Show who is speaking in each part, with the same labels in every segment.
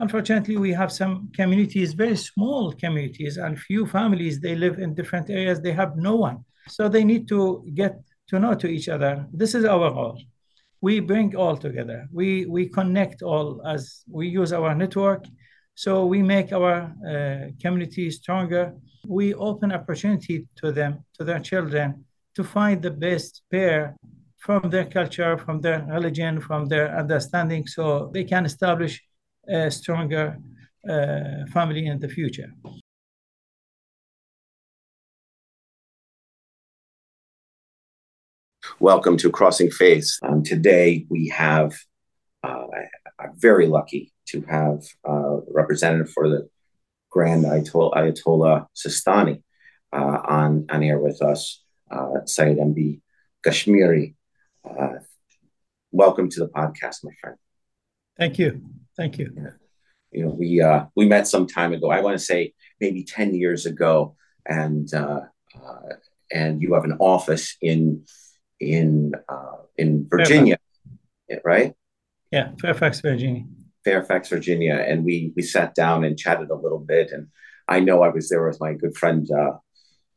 Speaker 1: Unfortunately, we have some communities, very small communities, and few families, they live in different areas, they have no one. So they need to get to know to each other. This is our role. We bring all together. We, we connect all as we use our network, so we make our uh, community stronger. We open opportunity to them, to their children, to find the best pair from their culture, from their religion, from their understanding, so they can establish a stronger uh, family in the future.
Speaker 2: Welcome to Crossing Faiths. Um, today we have, uh, I'm very lucky to have uh, representative for the Grand Ayatollah, Ayatollah Sistani uh, on, on air with us, uh, Sayyid MB Kashmiri. Uh, welcome to the podcast, my friend.
Speaker 1: Thank you. Thank you.
Speaker 2: Yeah. You know, we uh, we met some time ago. I want to say maybe ten years ago, and uh, uh, and you have an office in in uh, in Virginia, Fairfax. right?
Speaker 1: Yeah, Fairfax, Virginia.
Speaker 2: Fairfax, Virginia, and we we sat down and chatted a little bit. And I know I was there with my good friend uh,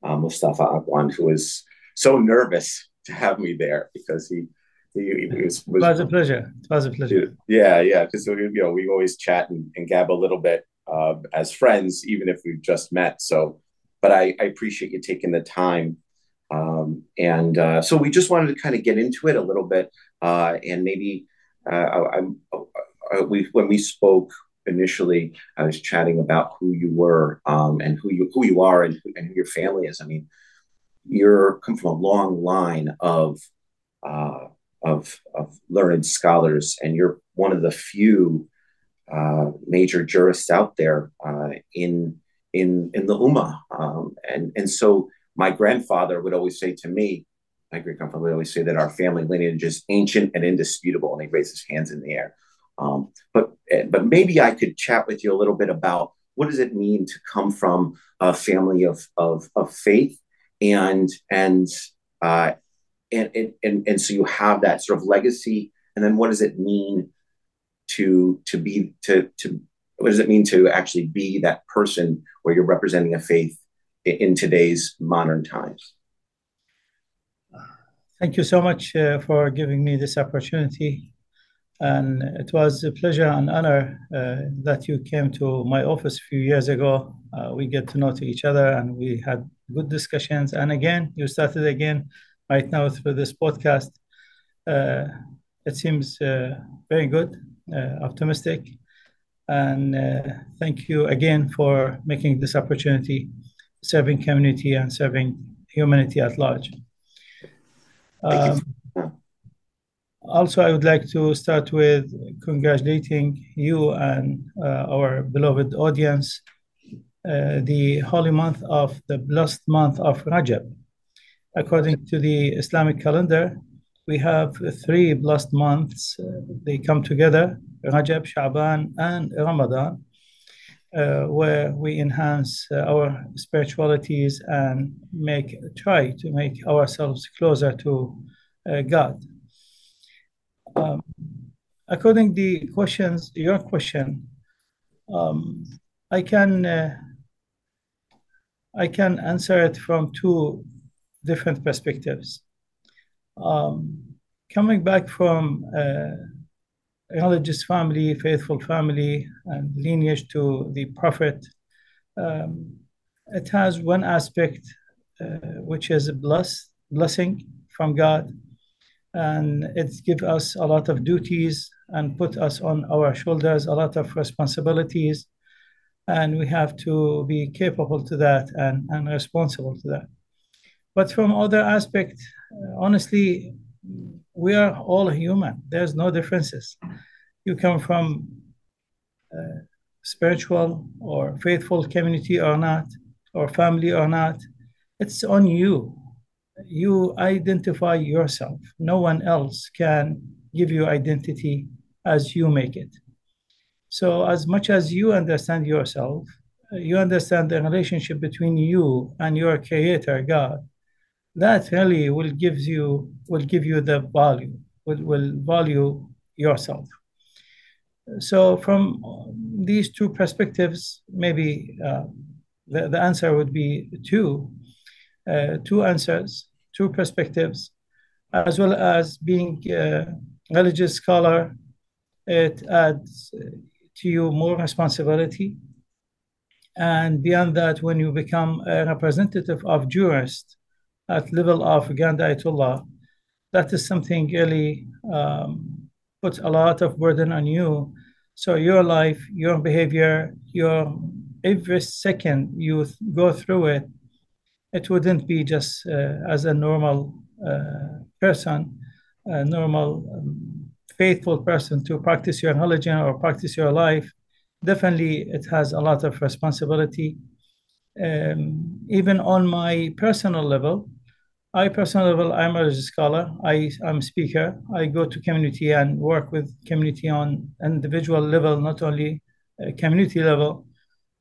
Speaker 2: uh, Mustafa Agwan, who was so nervous to have me there because he. He
Speaker 1: was, was, it was a pleasure. It was a pleasure.
Speaker 2: Yeah, yeah. Because you know we always chat and, and gab a little bit uh, as friends, even if we've just met. So, but I, I appreciate you taking the time um, and uh, so we just wanted to kind of get into it a little bit, uh, and maybe uh, I, I, uh, we when we spoke initially, I was chatting about who you were um, and who you who you are and who, and who your family is. I mean, you're come from a long line of uh, of of learned scholars, and you're one of the few uh, major jurists out there in in in the Ummah, um, and and so my grandfather would always say to me, my great grandfather would always say that our family lineage is ancient and indisputable, and he raised his hands in the air. Um, but but maybe I could chat with you a little bit about what does it mean to come from a family of of, of faith, and and, uh, and and and and so you have that sort of legacy, and then what does it mean to to be to to what does it mean to actually be that person where you're representing a faith in today's modern times.
Speaker 1: Thank you so much uh, for giving me this opportunity. And it was a pleasure and honor uh, that you came to my office a few years ago. Uh, we get to know to each other and we had good discussions. And again, you started again right now through this podcast. Uh, it seems uh, very good, uh, optimistic. And thank you again for making this opportunity serving community and serving humanity at large. Um, also, I would like to start with congratulating you and uh, our beloved audience, uh, the holy month of the blessed month of Rajab. According to the Islamic calendar, we have three blessed months. Uh, they come together, Rajab, Sha'ban, and Ramadan uh, where we enhance uh, our spiritualities and make try to make ourselves closer to uh, God. Um, according the questions, your question, um, I can uh, I can answer it from two different perspectives. Um, coming back from uh, religious family, faithful family, and lineage to the Prophet. Um, it has one aspect uh, which is a bless, blessing from God, and it gives us a lot of duties and put us on our shoulders a lot of responsibilities, and we have to be capable to that and, and responsible to that. But from other aspect, uh, honestly, we are all human. There's no differences. You come from a spiritual or faithful community or not, or family or not. It's on you. You identify yourself. No one else can give you identity as you make it. So, as much as you understand yourself, you understand the relationship between you and your creator, God, that really will give you will give you the value will, will value yourself So from these two perspectives, maybe uh, the, the answer would be two, uh, two answers, two perspectives, as well as being a religious scholar, it adds to you more responsibility. And beyond that, when you become a representative of jurists at level of Grand Ayatollah, that is something really um, puts a lot of burden on you. So your life, your behavior, your every second you go through it, it wouldn't be just uh, as a normal uh, person, a normal um, faithful person to practice your religion or practice your life. Definitely, it has a lot of responsibility. Um, even on my personal level, I personal level, I'm a scholar. I, I'm a speaker. I go to community and work with community on individual level, not only uh, community level.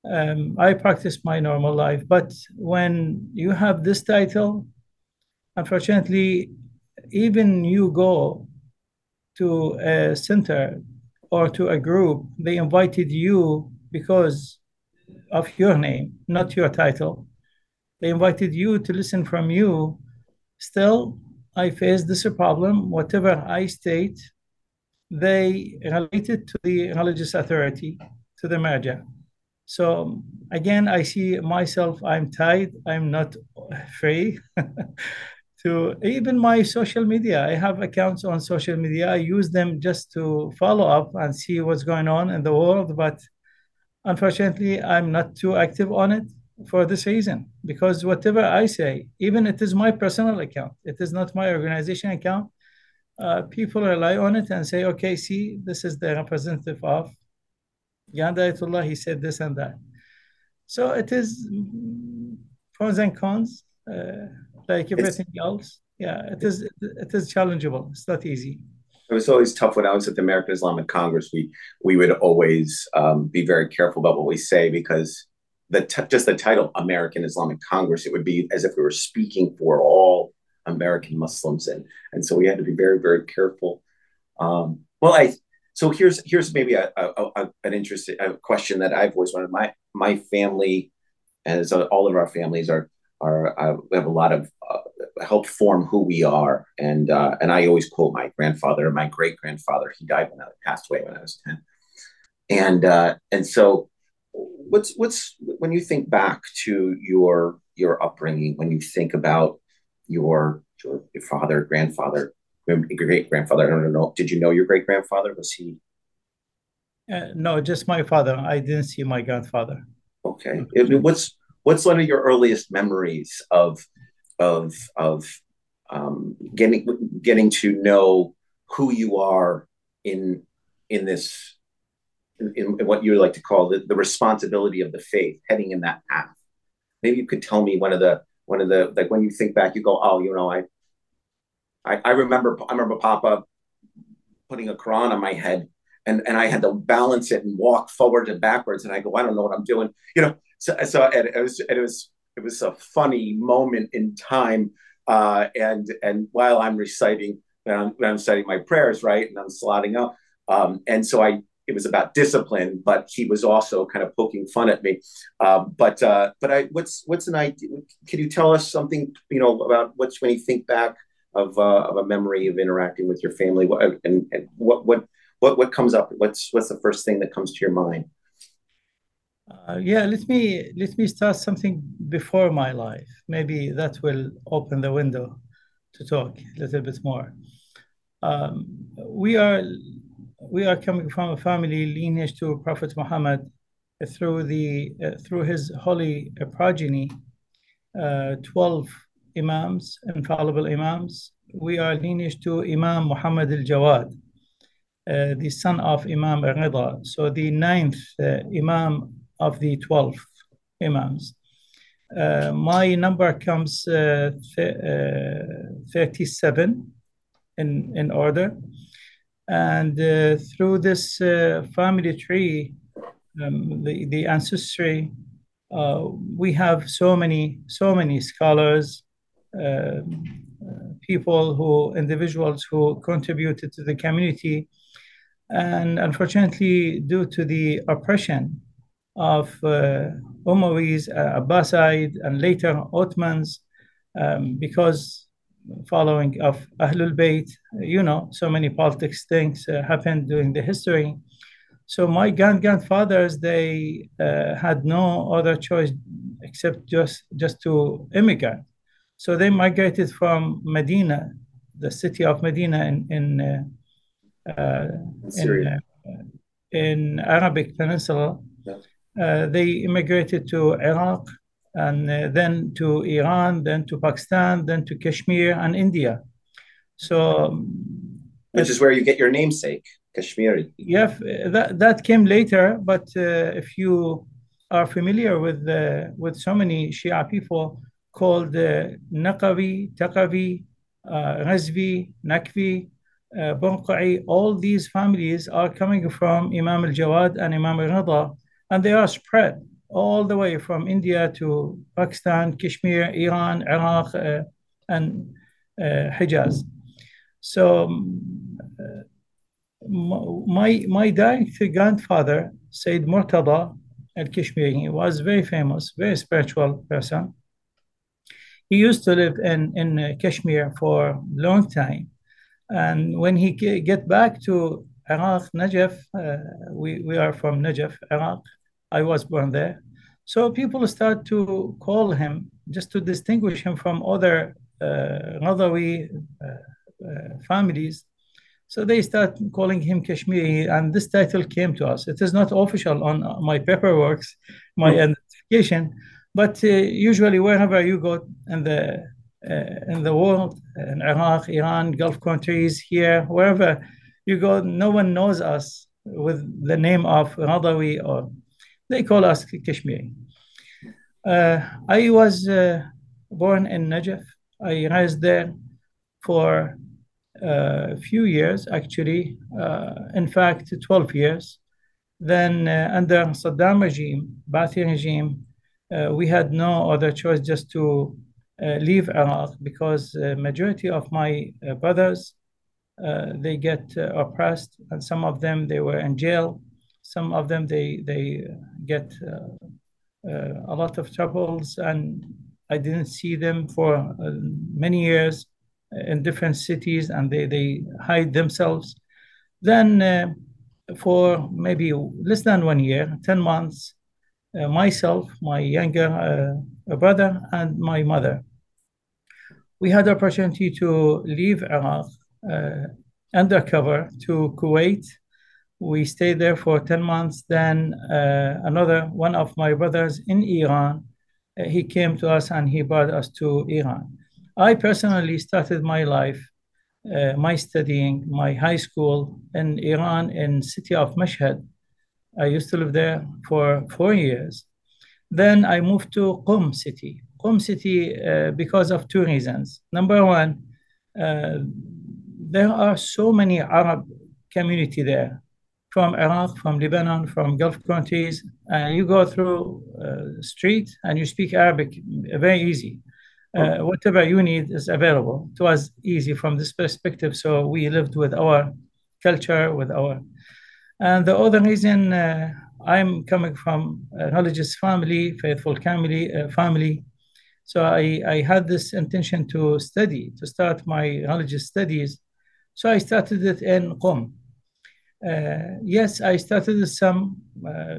Speaker 1: Um, I practice my normal life, but when you have this title, unfortunately, even you go to a center or to a group, they invited you because of your name, not your title. They invited you to listen from you Still, I face this problem. Whatever I state, they relate it to the religious authority, to the marja. So again, I see myself, I'm tied, I'm not free. to even my social media, I have accounts on social media. I use them just to follow up and see what's going on in the world. But unfortunately, I'm not too active on it for this reason because whatever I say, even it is my personal account, it is not my organization account. Uh, people rely on it and say, okay, see, this is the representative of Grand Ayatollah, he said this and that. So it is pros and cons, uh, like everything it's, else. Yeah, it is it is challengeable. It's not easy.
Speaker 2: It was always tough when I was at the American Islamic Congress. We we would always um, be very careful about what we say because the t- just the title American Islamic Congress, it would be as if we were speaking for all American Muslims, and and so we had to be very very careful. Um, well, I so here's here's maybe a, a, a an interesting question that I've always wanted. My my family, and as all of our families are are uh, we have a lot of uh, help form who we are, and uh, and I always quote my grandfather, my great grandfather. He died when I passed away when I was ten, and uh, and so what's what's when you think back to your your upbringing, when you think about your your, your father, grandfather, great grandfather. I don't know. Did you know your great grandfather? Was he?
Speaker 1: Uh, no, just my father. I didn't see my grandfather.
Speaker 2: Okay. okay. what's what's one of your earliest memories of of of um, getting getting to know who you are in in this in, in what you like to call the, the responsibility of the faith, heading in that path. Maybe you could tell me one of the one of the like when you think back, you go, oh, you know, I I, I remember I remember Papa putting a Quran on my head and and I had to balance it and walk forward and backwards, and I go, I don't know what I'm doing, you know. So so it, it was it was it was a funny moment in time, uh, and and while I'm reciting when I'm, when I'm reciting my prayers, right, and I'm slotting up, um, and so I it was about discipline, but he was also kind of poking fun at me. Uh, but uh, but I what's what's an idea? Can you tell us something you know about what's when you think back of uh, of a memory of interacting with your family and, and what what what what comes up? What's what's the first thing that comes to your mind?
Speaker 1: Uh, yeah, let me let me start something before my life. Maybe that will open the window to talk a little bit more. Um, we are we are coming from a family lineage to Prophet Muhammad through the uh, through his holy progeny, uh, twelve imams, infallible imams. We are lineage to Imam Muhammad al-Jawad, uh, the son of Imam al-Rida. So the ninth uh, imam of the twelve imams. Uh, my number comes uh, th- 37 in, in order. And uh, through this uh, family tree, um, the, the ancestry, uh, we have so many, so many scholars, people who, individuals who contributed to the community. And unfortunately, due to the oppression of uh, Umayyads, uh, Abbasid, and later Ottomans, um, because following of Ahlul Bayt, you know, so many politics things uh, happened during the history. So my grand grandfathers, they uh, had no other choice except just just to immigrate. So they migrated from Medina, the city of Medina in in uh, uh in, uh, in, Arabic Peninsula. Yeah. Uh, they immigrated to Iraq and then to Iran, then to Pakistan, then to Kashmir and India. So,
Speaker 2: um, which is where you get your namesake. Kashmiri.
Speaker 1: Yeah, that, that came later, but uh, if you are familiar with uh, with so many Shia people called uh, Naqavi, Taqavi, uh, Ghazvi, Nakvi, uh, Bunqai, all these families are coming from Imam al-Jawad and Imam al-Rida, and they are spread all the way from India to Pakistan, Kashmir, Iran, Iraq, uh, and uh, Hijaz. So um, my my direct grandfather, Sayyid Murtada al-Kashmiri, was very famous, very spiritual person. He used to live in, in uh, Kashmir for a long time. And when he get back to Iraq, Najaf, uh, we, we are from Najaf, Iraq. I was born there. So people start to call him just to distinguish him from other uh, Radawi uh, uh, families so they start calling him Kashmiri, and this title came to us. It is not official on my paperwork, my mm. identification, but uh, usually wherever you go in the uh, in the world, in Iraq, Iran, Gulf countries, here, wherever you go, no one knows us with the name of Radawi, or they call us Kashmiri. Uh, I was uh, born in Najaf. I raised there for a few years, actually, uh, in fact, 12 years. Then uh, under Saddam regime, Ba'athi regime, uh, we had no other choice just to leave Iraq because majority of my brothers, they get oppressed and some of them, they were in jail. Some of them, they, they get a lot of troubles and I didn't see them for many years in different cities and they, they hide themselves. Then, uh, for maybe less than one year, 10 months, uh, myself, my younger uh, brother, and my mother, we had opportunity to leave Iraq uh, undercover to Kuwait. We stayed there for 10 months. Then, uh, another one of my brothers in Iran, uh, he came to us and he brought us to Iran. I personally started my life, uh, my studying, my high school in Iran in city of Mashhad. I used to live there for four years. Then I moved to Qum city. Qum city uh, because of two reasons. Number one, uh, there are so many Arab community there from Iraq, from Lebanon, from Gulf countries. And you go through uh, street and you speak Arabic very easy uh, whatever you need is available. It was easy from this perspective. So we lived with our culture, with our. And the other reason uh, I'm coming from a religious family, faithful family, uh, family. So I, I had this intention to study, to start my religious studies. So I started it in Qom. Uh, yes, I started some uh,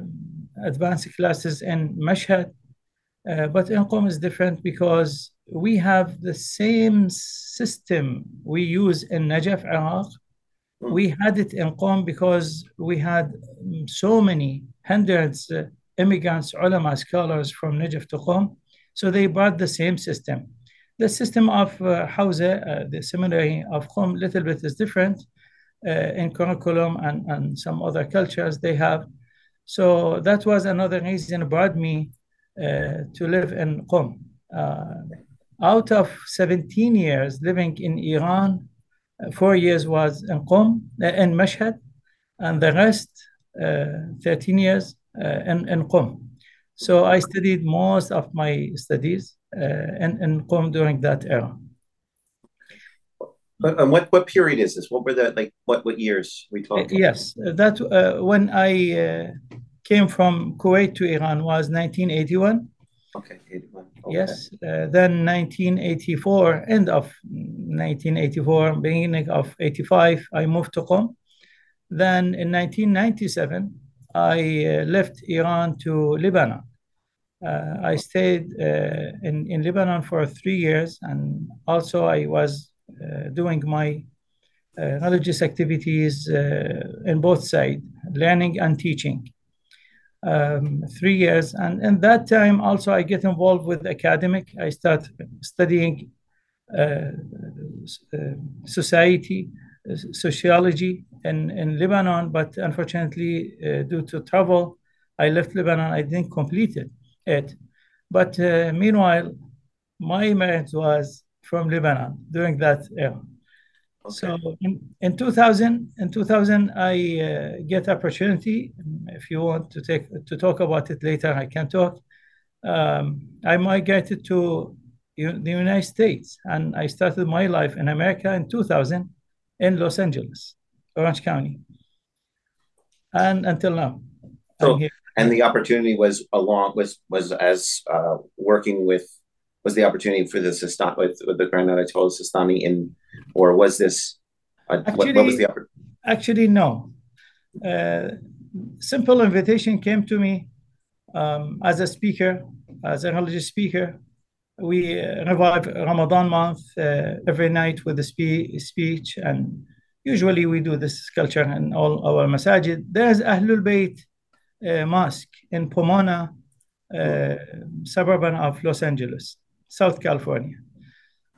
Speaker 1: advanced classes in Mashhad, uh, but in Qom is different because we have the same system we use in Najaf, Iraq. Mm. We had it in Qom because we had so many hundreds uh, immigrants, ulama, scholars from Najaf to Qom. So they brought the same system. The system of uh, uh, the seminary of Qom, little bit is different in curriculum and, and some other cultures they have. So that was another reason brought me uh, to live in Qom. Uh, out of 17 years living in Iran, uh, four years was in Qom, in Mashhad, and the rest, 13 years in, in Qom. So I studied most of my studies in, in Qom during that era.
Speaker 2: And what what period is this? What were the like what what years we talking?
Speaker 1: Yes, that uh, when I uh, came from Kuwait to Iran was 1981.
Speaker 2: Okay, 81. Okay.
Speaker 1: Yes, uh, then 1984, end of 1984, beginning of 85, I moved to Qom. Then in 1997, I uh, left Iran to Lebanon. Uh, I stayed uh, in, in Lebanon for three years, and also I was doing my uh, religious activities uh, in both sides, learning and teaching. Um, three years, and in that time also I get involved with academic. I start studying society, sociology in, in Lebanon, but unfortunately, due to travel, I left Lebanon. I didn't complete it it. But uh, meanwhile, my marriage was from Lebanon during that era. Okay. So in, in 2000, in 2000, I uh, get opportunity. If you want to take to talk about it later, I can talk. Um, I migrated to the United States, and I started my life in America in 2000 in Los Angeles, Orange County, and until now.
Speaker 2: So, and the opportunity was along was was as uh, working with was the opportunity for the Sistani with, with the Grand Ayatollah Sistani in or was this uh, actually, what, what, was the opportunity?
Speaker 1: Actually, no. Uh, simple invitation came to me um, as a speaker, as a religious speaker. We uh, revive Ramadan month uh, every night with a spe- speech, and usually we do this culture in all our masajid. There's Ahlul Bayt uh, mosque in Pomona, uh, suburban of Los Angeles, South California.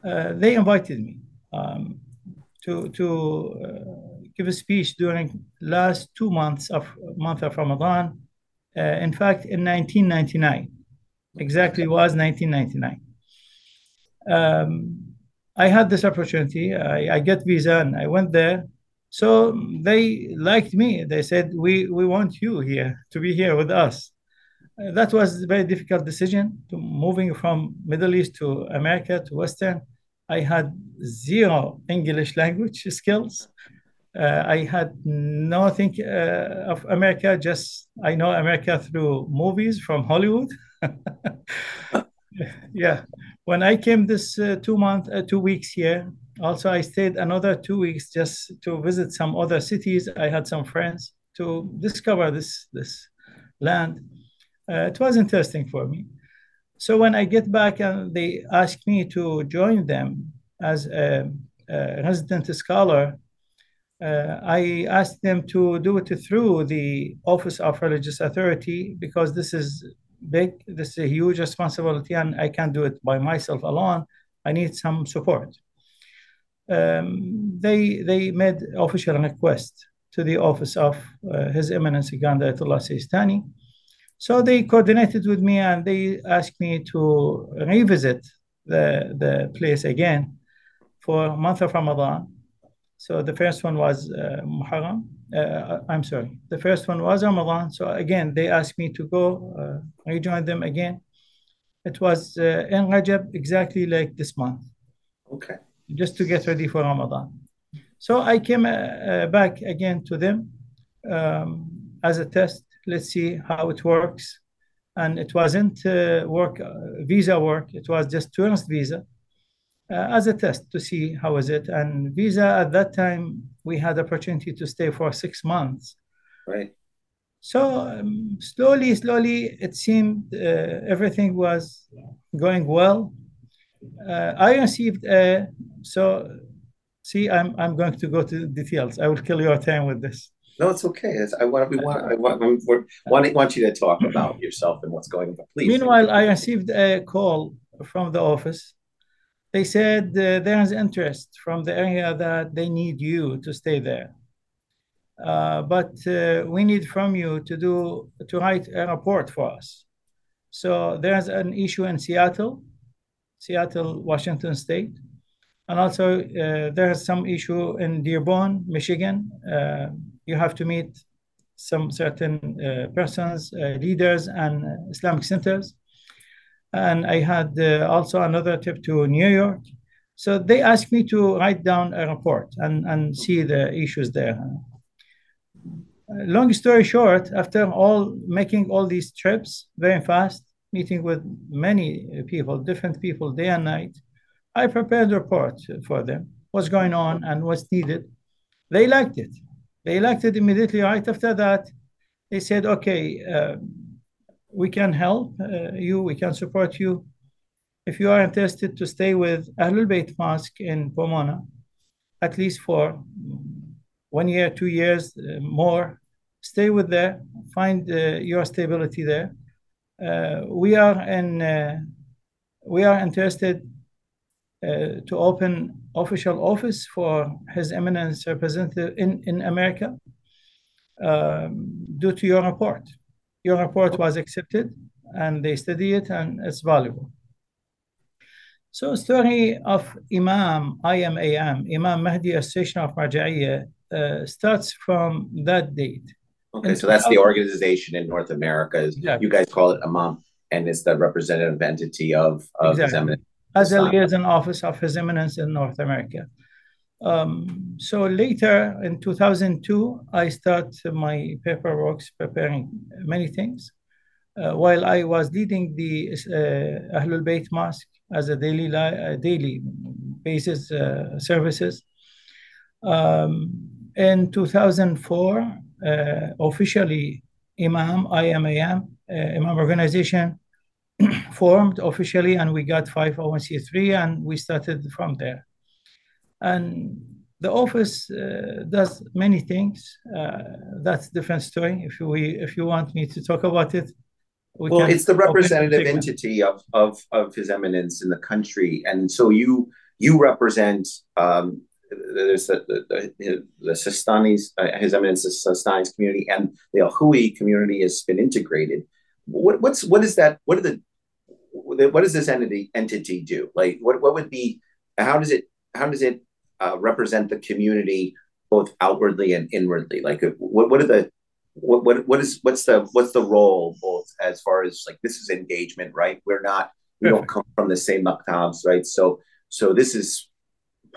Speaker 1: Uh, they invited me um, to to give a speech during last two months of month of Ramadan. in fact, in 1999, exactly was 1999. Um, I had this opportunity. I, I get visa and I went there so they liked me. They said, "We we want you here to be here with us." Uh, that was a very difficult decision to moving from Middle East to America to Western. I had zero English language skills. Uh, I had nothing uh, of America. Just I know America through movies from Hollywood. yeah, when I came this uh, two month, uh, two weeks here, also I stayed another two weeks just to visit some other cities. I had some friends to discover this this land. Uh, it was interesting for me. So when I get back and they ask me to join them as a, a resident scholar, uh, I asked them to do it through the Office of Religious Authority because this is big, this is a huge responsibility, and I can't do it by myself alone. I need some support um, they they made official request to the office of uh, His Eminence Grand Ayatollah Sistani. So they coordinated with me and they asked me to revisit the, the place again for month of Ramadan. So the first one was uh, Muharram. Uh, I'm sorry. The first one was Ramadan. So again, they asked me to go uh, rejoin them again. It was uh, in Rajab, exactly like this month.
Speaker 2: Okay
Speaker 1: just to get ready for Ramadan. So I came uh, uh, back again to them um, as a test. Let's see how it works. And it wasn't uh, work uh, visa work. It was just tourist visa uh, as a test to see how is it. And visa at that time we had opportunity to stay for six months.
Speaker 2: Right.
Speaker 1: So um, slowly, slowly, it seemed uh, everything was going well uh, I received a, so see, I'm, I'm going to go to details. I will kill your time with this.
Speaker 2: No, it's okay. It's, I want, we want, I want, want, want you to talk about yourself and what's going on. Please.
Speaker 1: Meanwhile, I received a call from the office. They said uh, there is interest from the area that they need you to stay there. Uh, but uh, we need from you to do to write a report for us. So there's an issue in Seattle Seattle, Washington State. And also, uh, there's some issue in Dearborn, Michigan. You have to meet some certain uh, persons, uh, leaders, and Islamic centers. And I had uh, also another trip to New York. So they asked me to write down a report and, and see the issues there. Long story short, after all making all these trips very fast, meeting with many people, different people day and night, I prepared a report for them, what's going on and what's needed. They liked it. They elected immediately. Right after that, they said, okay, uh, we can help uh, you, we can support you. If you are interested to stay with Ahlul Bayt Mosque in Pomona, at least for one year, two years uh, more, stay with there, find uh, your stability there. Uh, we are in, uh, we are interested to open official office for His Eminence representative in, in America um, due to your report. Your report was accepted and they study it and it's valuable. So story of Imam, IMAM, Imam Mahdi Association of Marja'iyya, uh, starts from that date.
Speaker 2: Okay, and so that's the organization in North America. Is exactly. You guys call it Imam, and it's the representative entity of, of exactly.
Speaker 1: As a liaison office of His Eminence in North America. Um, so later in 2002, I start my paperwork preparing many things. Uh, while I was leading the uh, Ahlul Bayt Mosque as a daily li- daily basis uh, services. Um, in 2004, uh, officially Imam IMAM uh, Imam organization formed officially and we got 501c3 and we started from there. And the office uh, does many things. Uh, that's different story. If we if you want me to talk about it,
Speaker 2: we well, it's the representative entity of, of of His Eminence in the country, and so you you represent. Um, there's the the, the, the Sistanis, uh, His Eminence Sistanis community, and the Alhui community has been integrated. What what's what is that? What are the what does this entity entity do? Like, what what would be? How does it how does it uh, represent the community both outwardly and inwardly? Like, what what are the what what what is what's the what's the role both as far as like this is engagement, right? We're not we don't come from the same maktabs, right? So so this is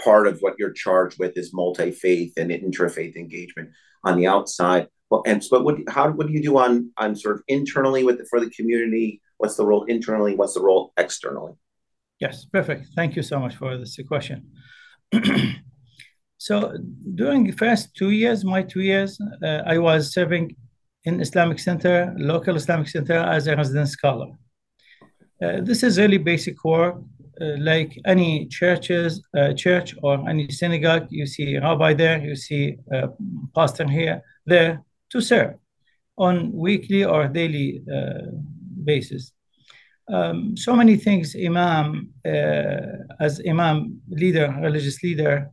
Speaker 2: part of what you're charged with is multi faith and interfaith engagement on the outside. Well, and but what how what do you do on on sort of internally with the, for the community? What's the role internally? What's the role externally?
Speaker 1: Yes, perfect. Thank you so much for this question. so during the first two years, my two years, uh, I was serving in Islamic Center, local Islamic Center as a resident scholar. Uh, this is really basic work. Uh, like any churches, uh, church or any synagogue, you see rabbi there, you see pastor here, there to serve on weekly or daily uh, basis. Um, so many things Imam, uh, as Imam leader, religious leader,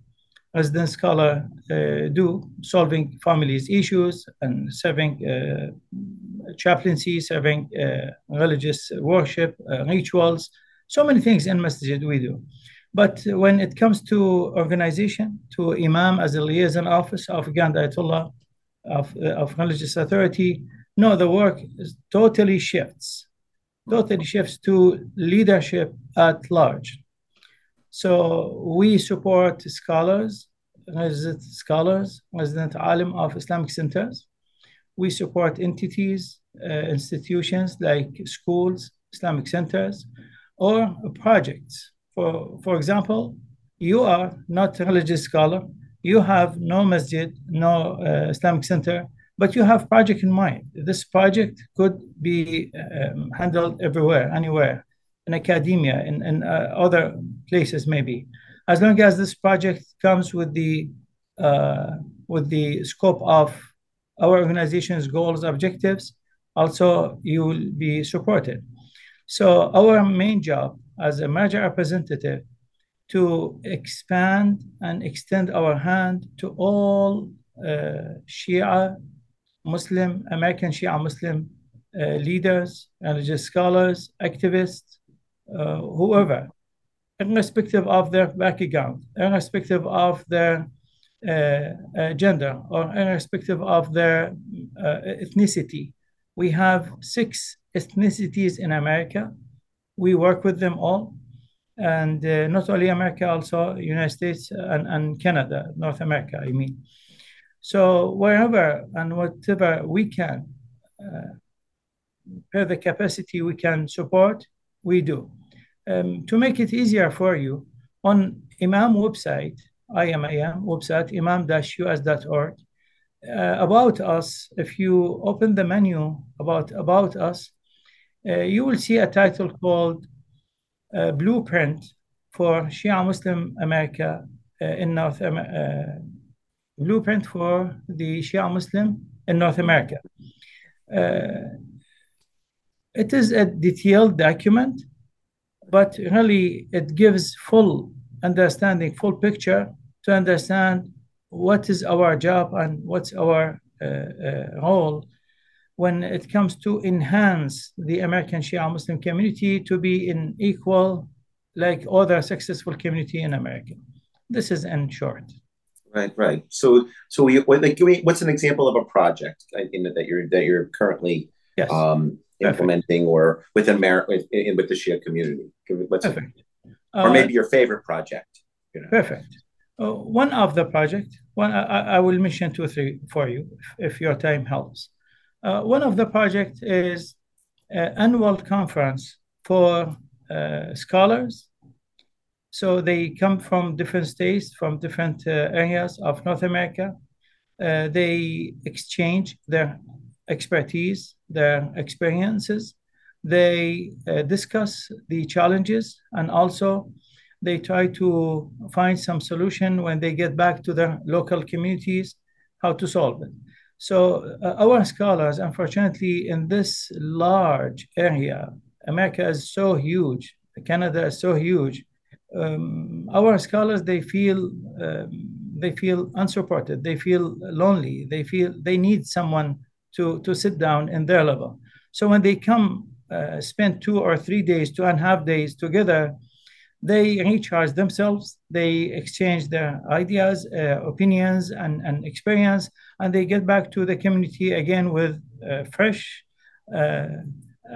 Speaker 1: resident scholar uh, do, solving families' issues and serving uh, chaplaincy, serving uh, religious worship, uh, rituals, so many things in masjid we do. But when it comes to organization, to Imam as a liaison office of Grand Ayatollah, of, uh, of religious authority, no, the work totally shifts totally shifts to leadership at large. So we support scholars, resident scholars, resident alim of Islamic centers. We support entities, uh, institutions like schools, Islamic centers, or projects. For, for example, you are not a religious scholar, you have no masjid, no uh, Islamic center, but you have project in mind. This project could be um, handled everywhere, anywhere, in academia, in, in uh, other places maybe, as long as this project comes with the uh, with the scope of our organization's goals, objectives. Also, you will be supported. So our main job as a major representative to expand and extend our hand to all uh, Shia Muslim, American Shia Muslim uh, leaders, religious scholars, activists, uh, whoever, irrespective of their background, irrespective of their uh, uh gender, or irrespective of their uh, ethnicity. We have six ethnicities in America. We work with them all. And uh, not only America, also United States and, and Canada, North America, I mean. So wherever and whatever we can, uh, per the capacity we can support, we do. Um, to make it easier for you, on Imam website, IMAM website, imam-us.org, uh, about us, if you open the menu about about us, uh, you will see a title called uh, Blueprint for Shia Muslim America uh, in North America. Uh, blueprint for the Shia Muslim in North America. Uh, it is a detailed document, but really it gives full understanding, full picture to understand what is our job and what's our uh, role when it comes to enhance the American Shia Muslim community to be in equal like other successful community in America. This is in short.
Speaker 2: Right, right. So, so we, like, what's an example of a project in, that you're that you're currently yes. um, implementing, or within America with, with the Shia community? What's Perfect. or maybe uh, your favorite project?
Speaker 1: You know? Perfect. Uh, one of the project, one I, I, will mention two or three for you if, if your time helps. Uh, one of the project is annual conference for uh, scholars. So they come from different states, from different uh, areas of North America. Uh, they exchange their expertise, their experiences. They discuss the challenges and also they try to find some solution when they get back to their local communities how to solve it so uh, our scholars unfortunately in this large area america is so huge canada is so huge um, our scholars they feel um, they feel unsupported they feel lonely they feel they need someone to to sit down in their level. So when they come uh, spend two or three days two and a half days together they recharge themselves, they exchange their ideas, uh, opinions, and, and experience, and they get back to the community again with uh, fresh uh,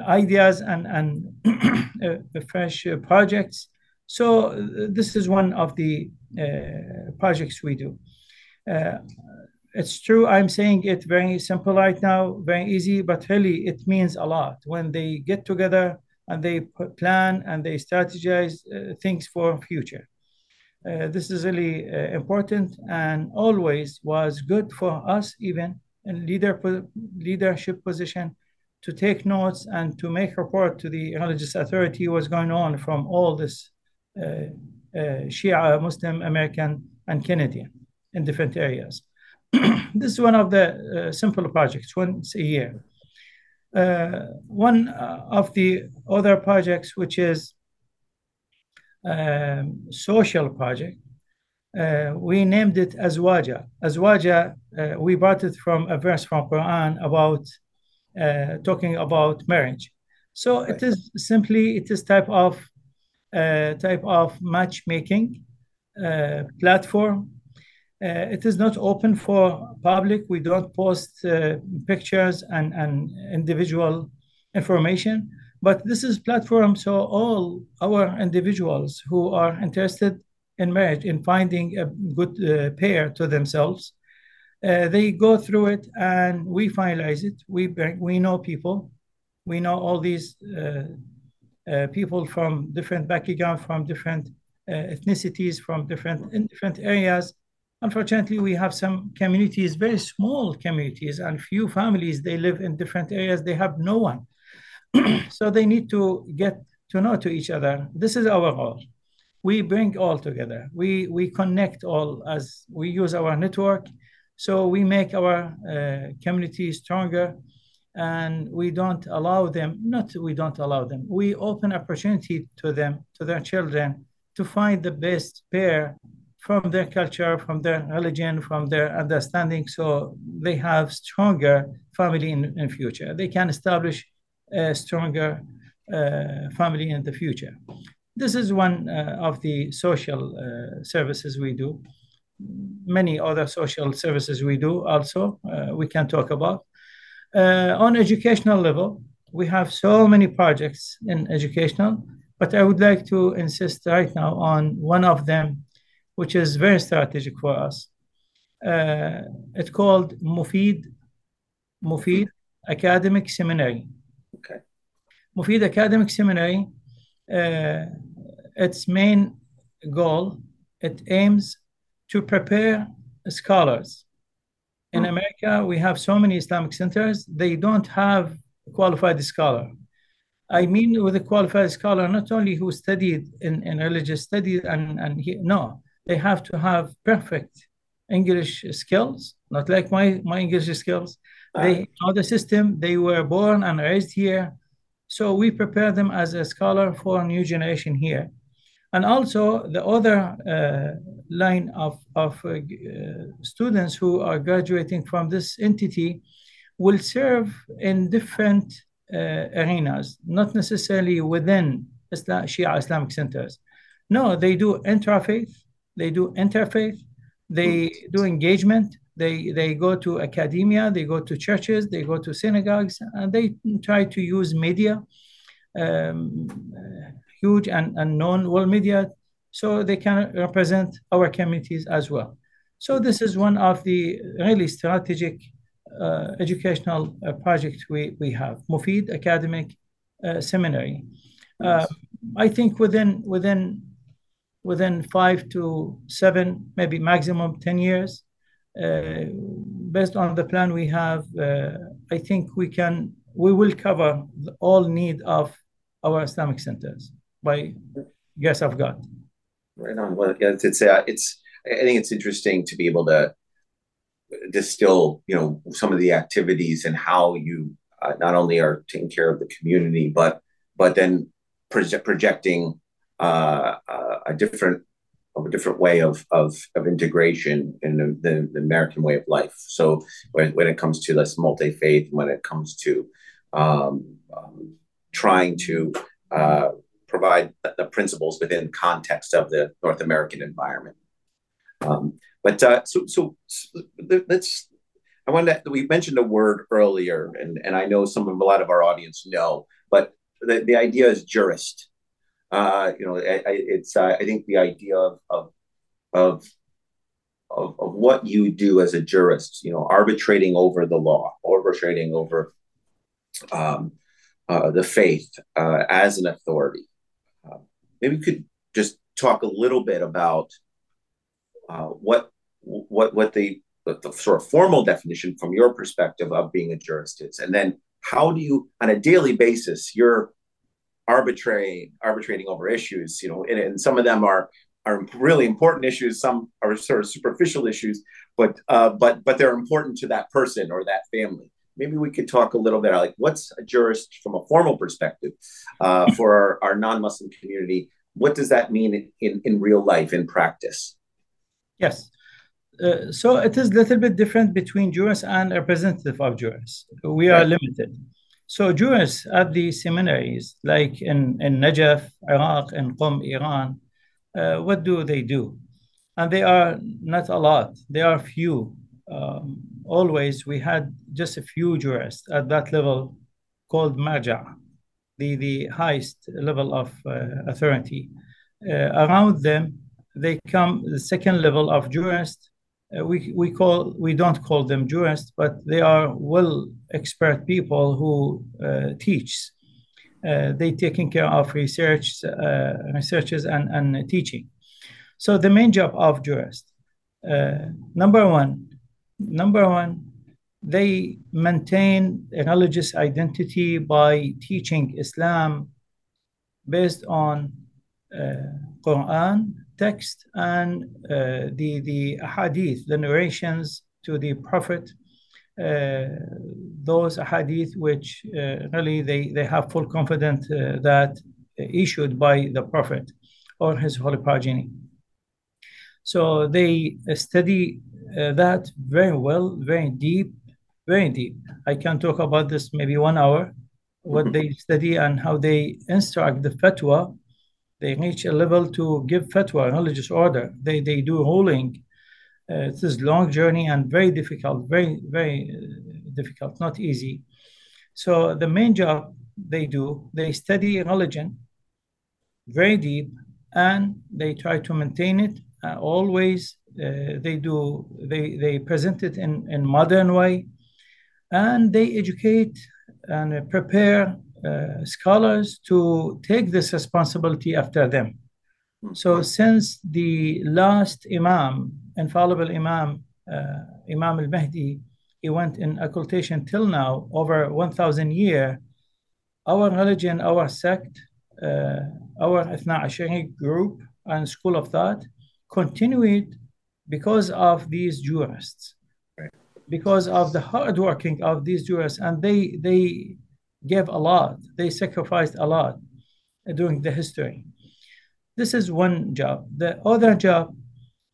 Speaker 1: ideas and, and uh, fresh projects. So, uh, this is one of the uh, projects we do. it's true, I'm saying it very simple right now, very easy, but really it means a lot. When they get together, and they plan and they strategize uh, things for future. Uh, this is really uh, important and always was good for us, even in leader leadership position, to take notes and to make report to the religious authority what's going on from all this uh, uh, Shia Muslim American and Canadian in different areas. this is one of the uh, simple projects once a year. One of the other projects, which is um, social project, uh, we named it Azwaja. Azwaja, uh, we brought it from a verse from Quran about uh, talking about marriage. So right. it is simply it is type of uh, type of matchmaking platform uh, it is not open for public. We don't post uh, pictures and, and individual information, but this is platform so all our individuals who are interested in marriage, in finding a good uh, pair to themselves, uh, they go through it and we finalize it. We bring, we know people, we know all these uh, uh, people from different backgrounds, from different ethnicities, from different in different areas Unfortunately, we have some communities, very small communities, and few families. They live in different areas. They have no one. so they need to get to know to each other. This is our role. We bring all together. We we connect all as we use our network. So we make our uh, community stronger, and we don't allow them. Not we don't allow them. We open opportunity to them, to their children, to find the best pair from their culture, from their religion, from their understanding, so they have stronger family in, in future. They can establish a stronger uh, family in the future. This is one uh, of the social uh, services we do. Many other social services we do also, we can talk about. On educational level, we have so many projects in educational But I would like to insist right now on one of them, which is very strategic for us. Uh, it's called Mufid, Mufid Academic Seminary. Mufid Academic Seminary, uh, its main goal, it aims to prepare scholars. In
Speaker 2: Mm.
Speaker 1: America, we have so many Islamic centers, they don't have a qualified scholar. I mean with a qualified scholar, not only who studied in, in religious studies and, and he, no, they have to have perfect English skills, not like my, my English skills. They know the system, they were born and raised here. So we prepare them as a scholar for a new generation here. And also the other uh, line of, of uh, students who are graduating from this entity will serve in different uh, arenas, not necessarily within Islam, Shia Islamic centers. No, they do interfaith, they do interfaith, they do engagement, they, they go to academia, they go to churches, they go to synagogues, and they try to use media, um, huge and, and known world media, so they can represent our communities as well. So this is one of the really strategic uh, educational uh, projects we, we have, Mufid Academic uh, Seminary.
Speaker 2: Nice.
Speaker 1: I think within within within five to seven, maybe maximum 10 years, uh, based on the plan we have, uh, I think we can we will cover all need of our Islamic centers by grace of God.
Speaker 2: Right on. Well, yeah, it's, uh, it's I think it's interesting to be able to distill, you know, some of the activities and how you uh, not only are taking care of the community, but but then proje- projecting uh, uh, a different of a different way of of, of integration in the, the, the American way of life. So when, when it comes to this multi faith, when it comes to um, um, trying to uh, provide the principles within context of the North American environment. Um, but uh, so, so, so let's. I wanted to, we mentioned a word earlier, and, and I know some of a lot of our audience know, but the, the idea is jurist. Uh, you know, I, I, it's uh, I think the idea of of, of of what you do as a jurist, you know, arbitrating over the law, arbitrating over um, uh, the faith uh, as an authority. Uh, maybe we could just talk a little bit about uh, what what what the, the, the sort of formal definition from your perspective of being a jurist is, and then how do you, on a daily basis, you're arbitrary arbitrating over issues, you know, and, and some of them are are really important issues. Some are sort of superficial issues, but uh, but but they're important to that person or that family. Maybe we could talk a little bit like what's a jurist from a formal perspective uh, for our, our non-Muslim community. What does that mean in, in, in real life, in practice?
Speaker 1: Yes. Uh, so it is a little bit different between jurists and representative of jurists. We are
Speaker 2: Right.
Speaker 1: limited. So jurists at the seminaries, like in, in Najaf, Iraq, and Qom, Iran, uh, what do they do? And they are not a lot. They are few. Um, always we had just a few jurists at that level called marja, the, the highest level of uh, authority. Uh, around them, they come the second level of jurists. Uh, we, we call we don't call them jurists, but they are well expert people who uh, teach. Uh, they taking care of research, uh, researches and, and teaching. So the main job of jurists, uh, number one, number one, they maintain a religious identity by teaching Islam based on uh, Quran text and uh, the the hadith, the narrations to the Prophet. Uh, those hadith which uh, really they, they have full confidence uh, that issued by the Prophet or his holy progeny. So they study uh, that very well, very deep, very deep. I can talk about this maybe one hour, what they study and how they instruct the fatwa. They reach a level to give fatwa, religious order. They, they do ruling. Uh, it is long journey and very difficult, very, very uh, difficult, not easy. So the main job they do, they study religion very deep, and they try to maintain it. Uh, always, uh, they do. They they present it in in modern way, and they educate and prepare scholars to take this responsibility after them. So since the last Imam, infallible Imam, uh, Imam al-Mahdi, he went in occultation till now, over 1,000 years, our religion, our sect, uh, our Ithna Ashari group and school of thought continued because of these jurists, because of the hard working of these jurists, and they they gave a lot, they sacrificed a lot during the history. This is one job. The other job,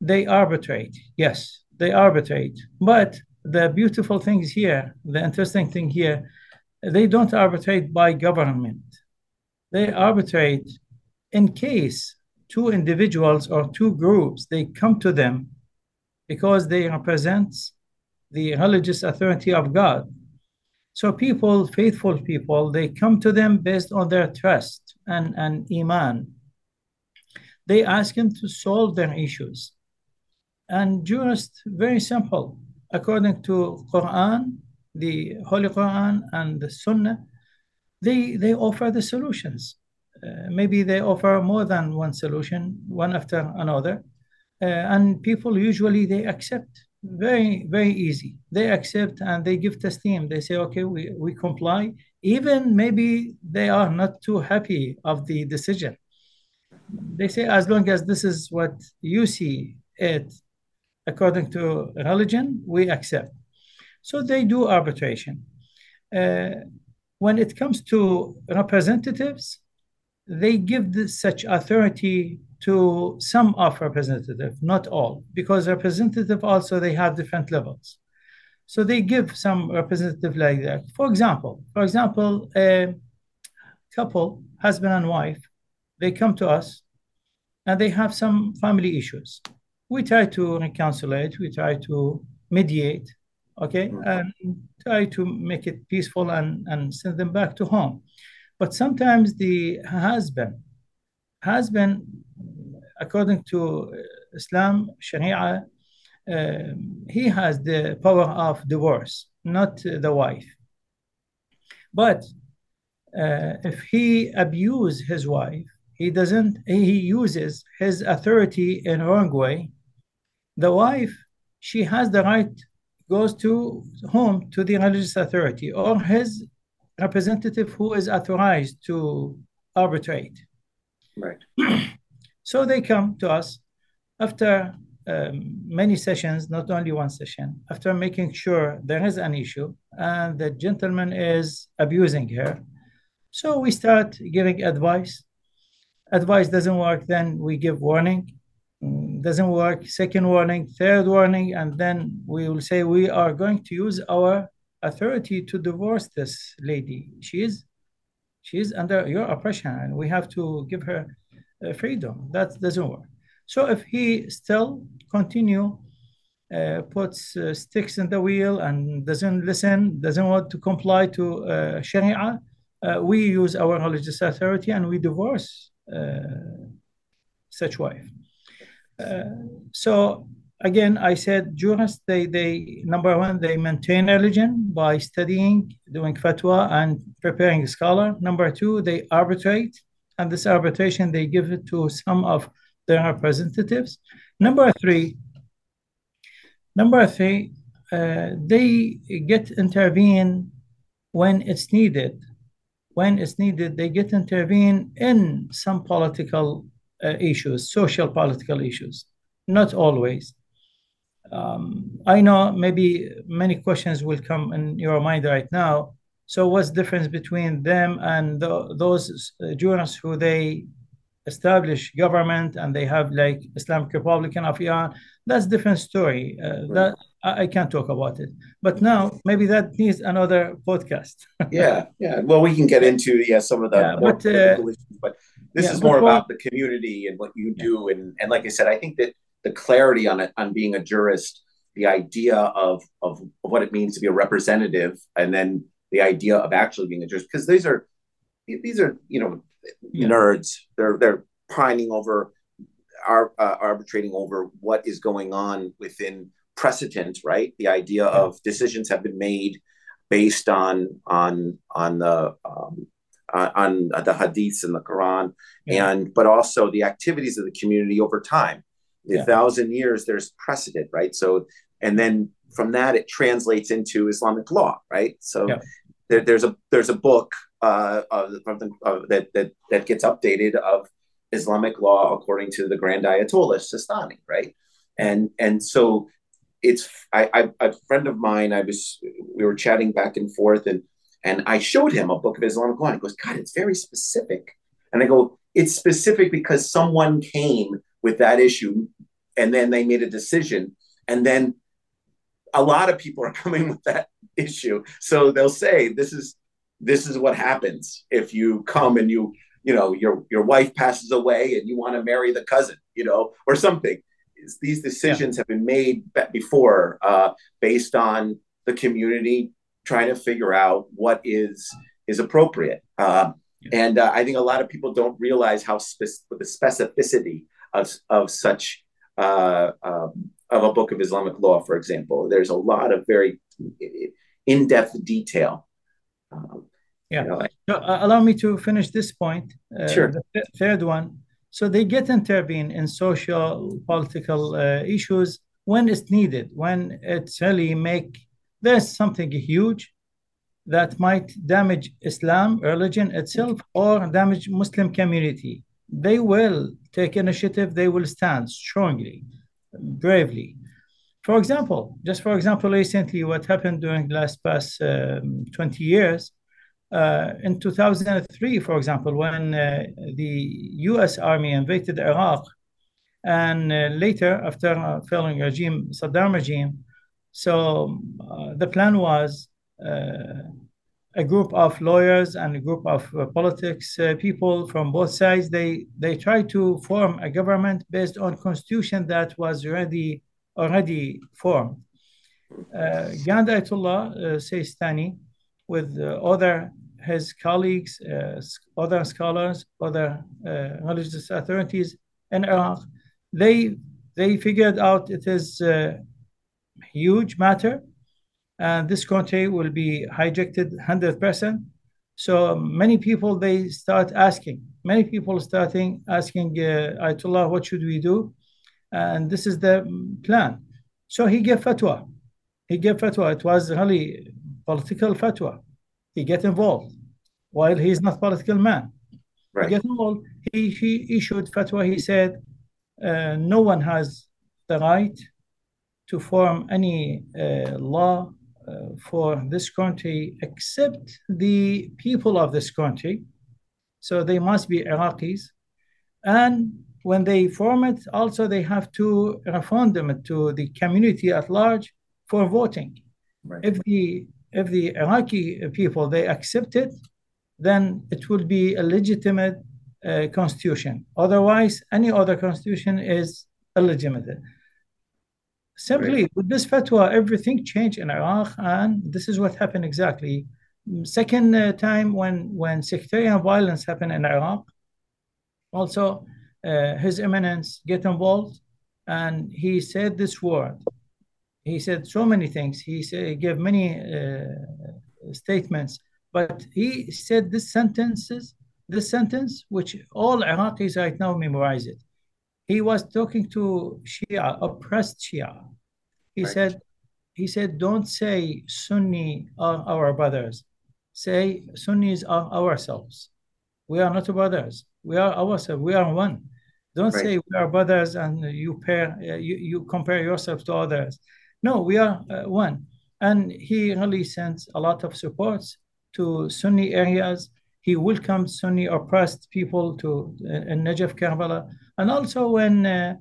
Speaker 1: they arbitrate. Yes, they arbitrate. But the beautiful things here, the interesting thing here, they don't arbitrate by government. They arbitrate in case two individuals or two groups they come to them because they represent the religious authority of God. So people, faithful people, they come to them based on their trust and, and iman. They ask him to solve their issues. And just very simple, according to Quran, the Holy Quran and the Sunnah, they, they offer the solutions. Uh, maybe they offer more than one solution, one after another. Uh, and people usually they accept very, very easy. They accept and they give taslim. They say, okay, we, we comply. Even maybe they are not too happy of the decision. They say, as long as this is what you see it according to religion, we accept. So they do arbitration. Uh, when it comes to representatives, they give this, such authority to some of representative, not all, because representative also they have different levels. So they give some representative like that. For example, for example, a couple, husband and wife, they come to us and they have some family issues. We try to reconcile it, we try to mediate, okay, mm-hmm. and try to make it peaceful and, and send them back to home. But sometimes the husband, husband, according to Islam, Sharia, uh, he has the power of divorce, not the wife. But uh, if he abuse his wife, he doesn't. He uses his authority in wrong way. The wife, she has the right goes to home to the religious authority or his representative who is authorized to arbitrate.
Speaker 2: Right.
Speaker 1: so they come to us after um, many sessions, not only one session, after making sure there is an issue and the gentleman is abusing her. So we start giving advice. Advice doesn't work, then we give warning. Mm, doesn't work, second warning, third warning, and then we will say we are going to use our authority to divorce this lady. She is she is under your oppression, and we have to give her uh, freedom. That doesn't work. So if he still continue uh, puts uh, sticks in the wheel and doesn't listen, doesn't want to comply to uh, Sharia, uh, we use our religious authority and we divorce uh, such wife. so again, I said jurists, they, they number one, they maintain religion by studying, doing fatwa, and preparing a scholar. Number two, they arbitrate, and this arbitration they give it to some of their representatives. Number three, number three, uh, they get intervene when it's needed. When it's needed, they get intervene in some political uh, issues, social political issues. Not always um, I know maybe many questions will come in your mind right now. So, what's the difference between them and the, those uh, jurists who they establish government and they have like Islamic Republic of Iran? That's different story. Uh, right. That I, I, can't talk about it. But now maybe that needs another podcast.
Speaker 2: yeah, yeah. Well, we can get into yeah some of the yeah, but, uh, issues, but this yeah, is more about the community and what you do. And and like I said, I think that the clarity on it on being a jurist, the idea of, of of what it means to be a representative, and then the idea of actually being a jurist, because these are these are you know yeah. nerds. They're they're pining over, are uh, arbitrating over what is going on within precedent, right? The idea yeah. of decisions have been made based on on on the um, on the hadiths and the Quran, yeah. and but also the activities of the community over time. A yeah. thousand years, there's precedent, right? So, and then from that, it translates into Islamic law, right? So, yeah. there, there's a there's a book uh, of, the, of, that that that gets updated of Islamic law according to the Grand Ayatollah Sistani, right? And and so it's I, I a friend of mine. I was we were chatting back and forth, and and I showed him a book of Islamic law. And he goes, God, it's very specific. And I go, it's specific because someone came with that issue, and then they made a decision, and then a lot of people are coming with that issue. So they'll say, this is this is what happens if you come and you you know your your wife passes away and you want to marry the cousin you know or something these decisions yeah. have been made before uh, based on the community trying to figure out what is is appropriate. Uh. And uh, I think a lot of people don't realize how spe- the specificity of of such uh, um, of a book of Islamic law, for example. There's a lot of very in depth detail.
Speaker 1: Um, yeah. You know, so, uh, allow me to finish this point.
Speaker 2: Uh, sure. The
Speaker 1: th- third one so they get intervene in social, political uh, issues when it's needed, when it's really make there's something huge that might damage Islam, religion itself, or damage Muslim community. They will take initiative. They will stand strongly, bravely. For example, just for example, recently what happened during the last past um, 20 years, uh, in 2003, for example, when uh, the US Army invaded Iraq, and uh, later, after falling regime, Saddam regime, so the plan was a group of lawyers and a group of uh, politics uh, people from both sides they they tried to form a government based on constitution that was already already formed. Uh, Grand Ayatollah uh, Sistani with other his colleagues, uh, other scholars, other uh, religious authorities in Iraq, they they figured out it is a huge matter, and this country will be hijacked 100%. So many people they start asking, many people starting asking uh, Ayatollah, what should we do? And this is the plan. So he gave fatwa. He gave fatwa. It was really political fatwa he get involved while he is not political man. Right. He get involved. He, he issued fatwa. He said uh, no one has the right to form any uh, law for this country except the people of this country. So they must be Iraqis. And when they form it, also they have to referendum it to the community at large for voting. Right. If the if the Iraqi people they accept it, then it will be a legitimate uh, constitution. Otherwise, any other constitution is illegitimate. Simply with this fatwa, everything changed in Iraq, and this is what happened exactly. Second uh, time when when sectarian violence happened in Iraq, also uh, His Eminence get involved, and he said this word he said so many things. He, said, he gave many uh, statements, but he said this sentences, this sentence, which all Iraqis right now memorize it. He was talking to Shia, oppressed Shia. He right. said, he said, don't say Sunni are our brothers. Say Sunnis are ourselves. We are not brothers. We are ourselves. We are one. Don't right. say we are brothers and you pair uh, you, you compare yourself to others. No, we are uh, one. And he really sends a lot of supports to Sunni areas. He welcomes Sunni oppressed people to uh, Najaf, Karbala. And also when uh,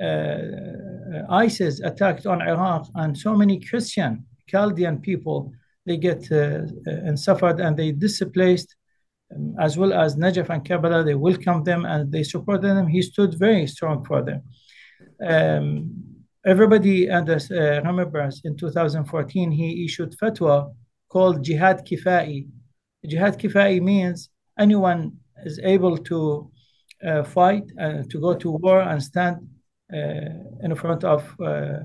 Speaker 1: uh, ISIS attacked on Iraq and so many Christian Chaldean people, they get uh, uh, and suffered and they displaced um, as well as Najaf and Karbala, they welcomed them and they supported them. He stood very strong for them. Um, everybody uh, remembers in 2014 he issued fatwa called jihad kifai. Jihad kifai means anyone is able to uh, fight and to go to war and stand uh, in front of uh,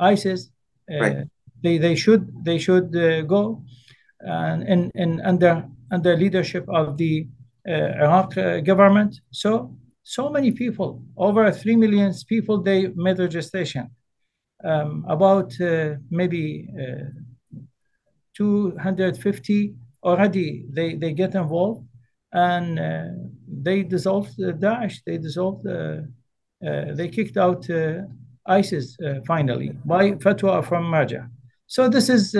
Speaker 1: ISIS,
Speaker 2: Right.
Speaker 1: they they should they should go and in, in under under leadership of the Iraq government. So so many people, over three million people, they made registration. Um, about uh, maybe uh, 250 already they, they get involved and uh, they dissolved Daesh. They dissolved, uh, uh, they kicked out uh, ISIS finally by fatwa from Marja. So this is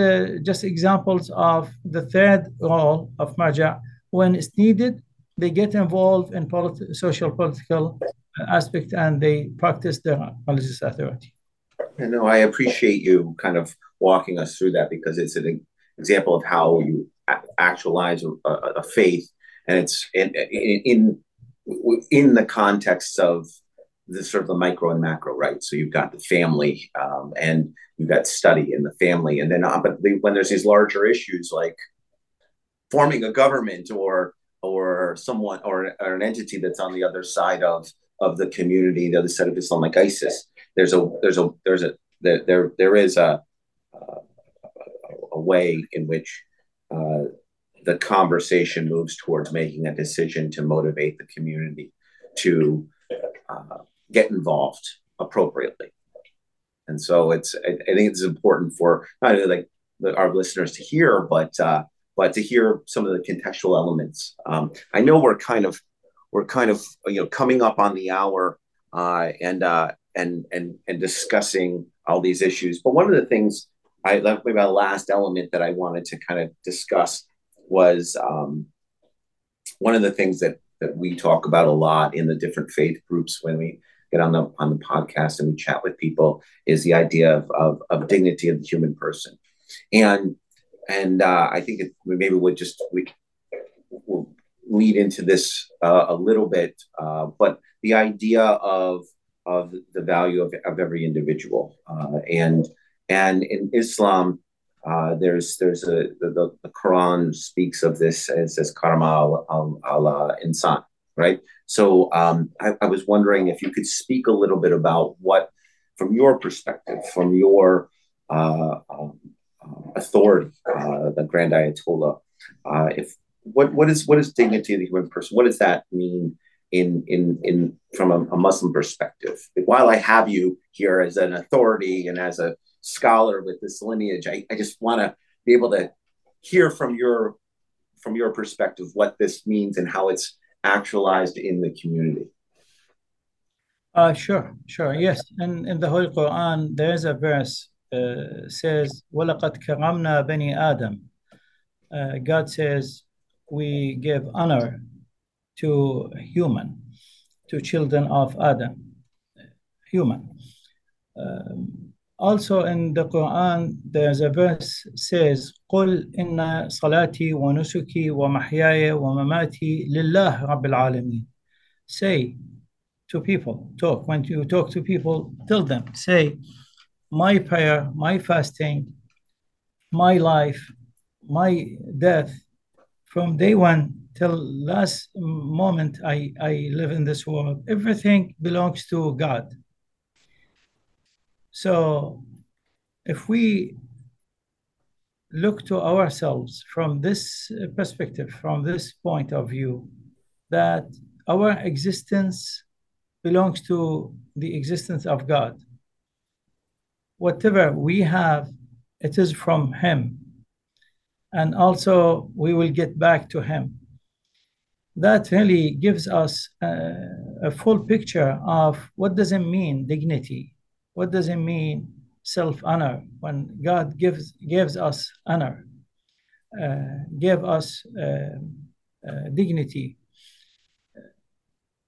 Speaker 1: just examples of the third role of Marja. When it's needed, they get involved in polit- social political aspect and they practice their religious authority.
Speaker 2: I know I appreciate you kind of walking us through that because it's an example of how you actualize a, a faith, and it's in, in in the context of the sort of the micro and macro, right? So you've got the family, um, and you've got study in the family, and then uh, but the, when there's these larger issues like forming a government or or someone or, or an entity that's on the other side of of the community, the other side of Islam, like ISIS, there's a there's a there's a there there, there is a, a, a way in which uh, the conversation moves towards making a decision to motivate the community to uh, get involved appropriately. And so it's I, I, think it's important for not only like the, our listeners to hear, but uh, but to hear some of the contextual elements. Um, I know we're kind of we're kind of you know coming up on the hour uh, and uh, and and and discussing all these issues. But one of the things I left maybe the last element that I wanted to kind of discuss was um, one of the things that that we talk about a lot in the different faith groups when we get on the on the podcast and we chat with people is the idea of of, of dignity of the human person, and and uh, I think it, maybe we'll just we will lead into this uh, a little bit, uh, but the idea of of the value of, of every individual uh, and and in Islam uh, there's there's a the, the, Quran speaks of this as says karma al, al, insan right? So um, I, I, was wondering if you could speak a little bit about what from your perspective from your uh, um, authority uh, the Grand Ayatollah uh, if what what is what is dignity of the human person? What does that mean in in in from a, a Muslim perspective? While I have you here as an authority and as a scholar with this lineage. I, I just want to be able to hear from your from your perspective what this means and how it's actualized in the community.
Speaker 1: Uh, sure, sure. Yes, in, in the Holy Quran, there is a verse uh, says, وَلَقَدْ كَرَمْنَا بَنِي Adam. Uh, God says, we give honor to human, to children of Adam, human. Um, also in the Quran, there's a verse says, قل إن صلاتي ونسكي ومحياي ومماتي لله رب العالمين. Say to people, talk. When you talk to people, tell them, say, my prayer, my fasting, my life, my death, from day one till last moment I, I live in this world, everything belongs to God. So if we look to ourselves from this perspective, from this point of view, that our existence belongs to the existence of God. Whatever we have, it is from Him. And also, we will get back to Him. That really gives us a, a full picture of what does it mean dignity what does it mean self honor when God gives gives us honor, uh, give us uh, uh, dignity?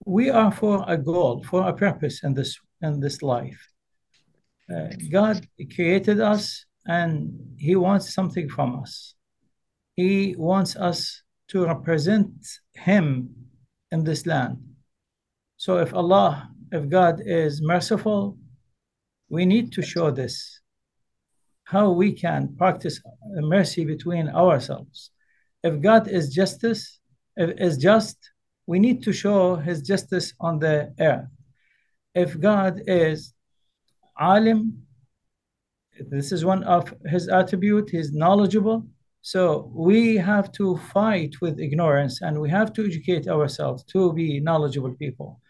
Speaker 1: We are for a goal, for a purpose in this in this life. Uh, God created us, and He wants something from us. He wants us to represent Him in this land. So if Allah, if God is merciful, we need to show this how we can practice mercy between ourselves. If God is justice, is just, we need to show His justice on the earth. If God is alim, this is one of His attribute, He's knowledgeable. So we have to fight with ignorance and we have to educate ourselves to be knowledgeable people.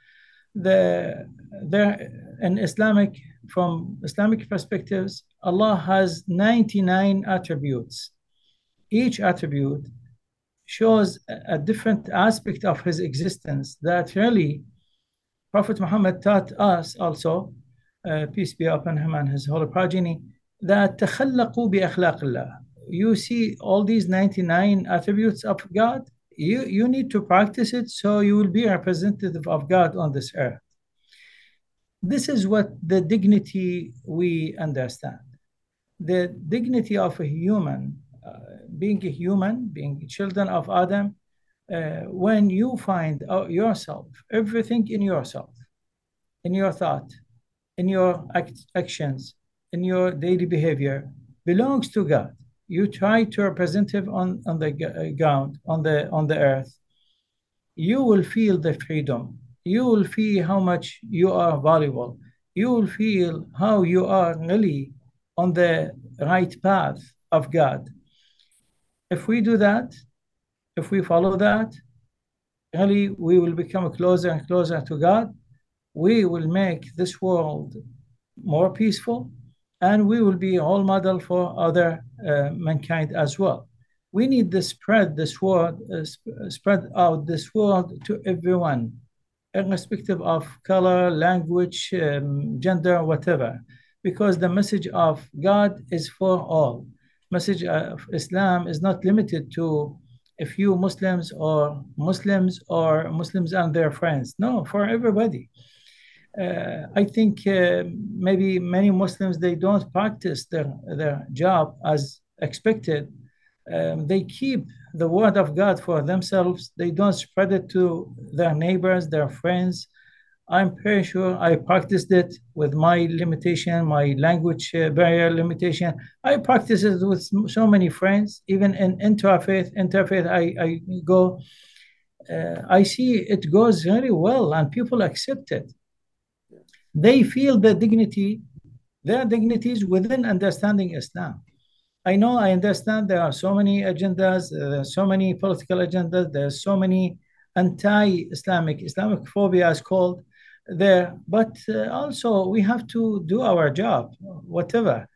Speaker 1: The, there in Islamic, from Islamic perspectives, Allah has 99 attributes. Each attribute shows a different aspect of his existence that really Prophet Muhammad taught us also, uh, peace be upon him and his holy progeny, that تخلقوا بأخلاق الله you see all these 99 attributes of God, you, you need to practice it so you will be a representative of God on this earth. This is what the dignity we understand. The dignity of a human, uh, being a human, being children of Adam, uh, when you find yourself, everything in yourself, in your thought, in your act- actions, in your daily behavior belongs to God you try to represent him on, on the uh, ground, on the on the earth, you will feel the freedom. You will feel how much you are valuable. You will feel how you are really on the right path of God. If we do that, if we follow that, really we will become closer and closer to God. We will make this world more peaceful and we will be a role model for other uh, mankind as well. We need to spread this word, uh, sp- spread out this word to everyone, irrespective of color, language, um, gender, whatever, because the message of God is for all. Message of Islam is not limited to a few Muslims or Muslims or Muslims and their friends. No, for everybody uh, I think uh, maybe many Muslims they don't practice their their job as expected. Um, they keep the word of God for themselves. They don't spread it to their neighbors, their friends. I'm pretty sure I practiced it with my limitation, my language uh, barrier limitation. I practice it with so many friends, even in interfaith. Interfaith, I, I go. Uh, I see it goes very well, and people accept it they feel the dignity, their dignities within understanding Islam. I know, I understand there are so many agendas, uh, so many political agendas, there's so many anti-Islamic, Islamic phobia is called there, but uh, also we have to do our job, whatever.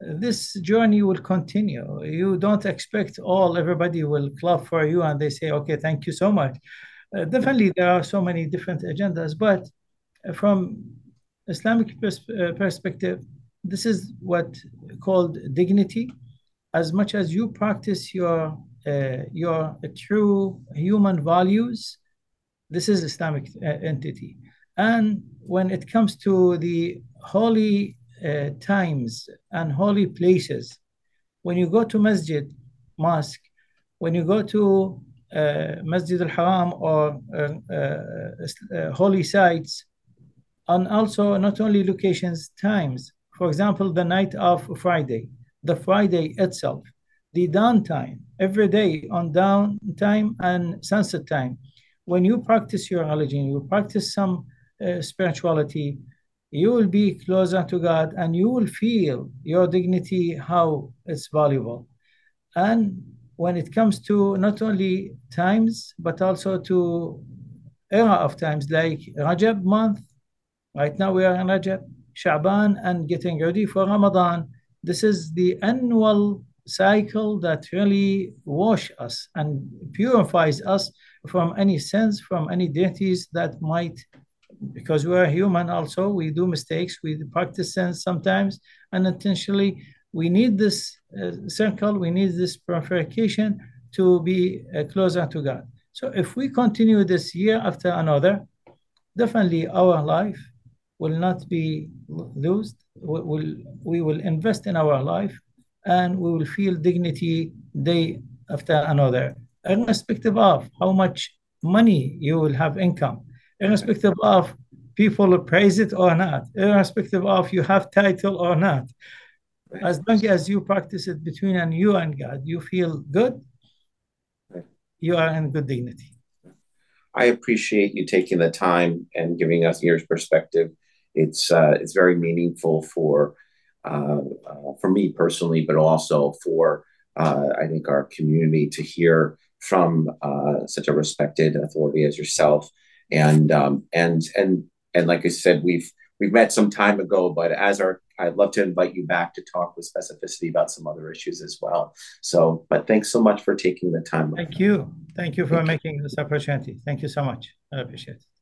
Speaker 1: This journey will continue. You don't expect all, everybody will clap for you and they say, okay, thank you so much. Uh, definitely, there are so many different agendas, but from Islamic uh, perspective, this is what called dignity. As much as you practice your uh, your true human values, this is Islamic uh, entity. And when it comes to the holy uh, times and holy places, when you go to masjid, mosque, when you go to uh, Masjid al-Haram or uh, holy sites, and also not only locations, times. For example, the night of Friday, the Friday itself, the downtime, every day on downtime and sunset time. When you practice your religion, you practice some uh, spirituality, you will be closer to God and you will feel your dignity, how it's valuable. And when it comes to not only times, but also to era of times like Rajab month, Right now we are in Rajab, Sha'ban, and getting ready for Ramadan. This is the annual cycle that really wash us and purifies us from any sins, from any deities that might, because we are human also, we do mistakes, we practice sins sometimes unintentionally. We need this uh, circle, we need this purification to be uh, closer to God. So if we continue this year after another, definitely our life will not be lost. We will, we will invest in our life and we will feel dignity day after another, irrespective of how much money you will have income, irrespective of people praise it or not, irrespective of you have title or not. As long as you practice it between and you and God, you feel good, you are in good dignity.
Speaker 2: I appreciate you taking the time and giving us your perspective. It's uh, it's very meaningful for uh, uh, for me personally, but also for, I think, our community to hear from such a respected authority as yourself. And um, and and and like I said, we've we've met some time ago, but as our I'd love to invite you back to talk with specificity about some other issues as well. So, but thanks so much for taking the time.
Speaker 1: Thank you. Thank you for making this opportunity. Thank you so much. I appreciate it.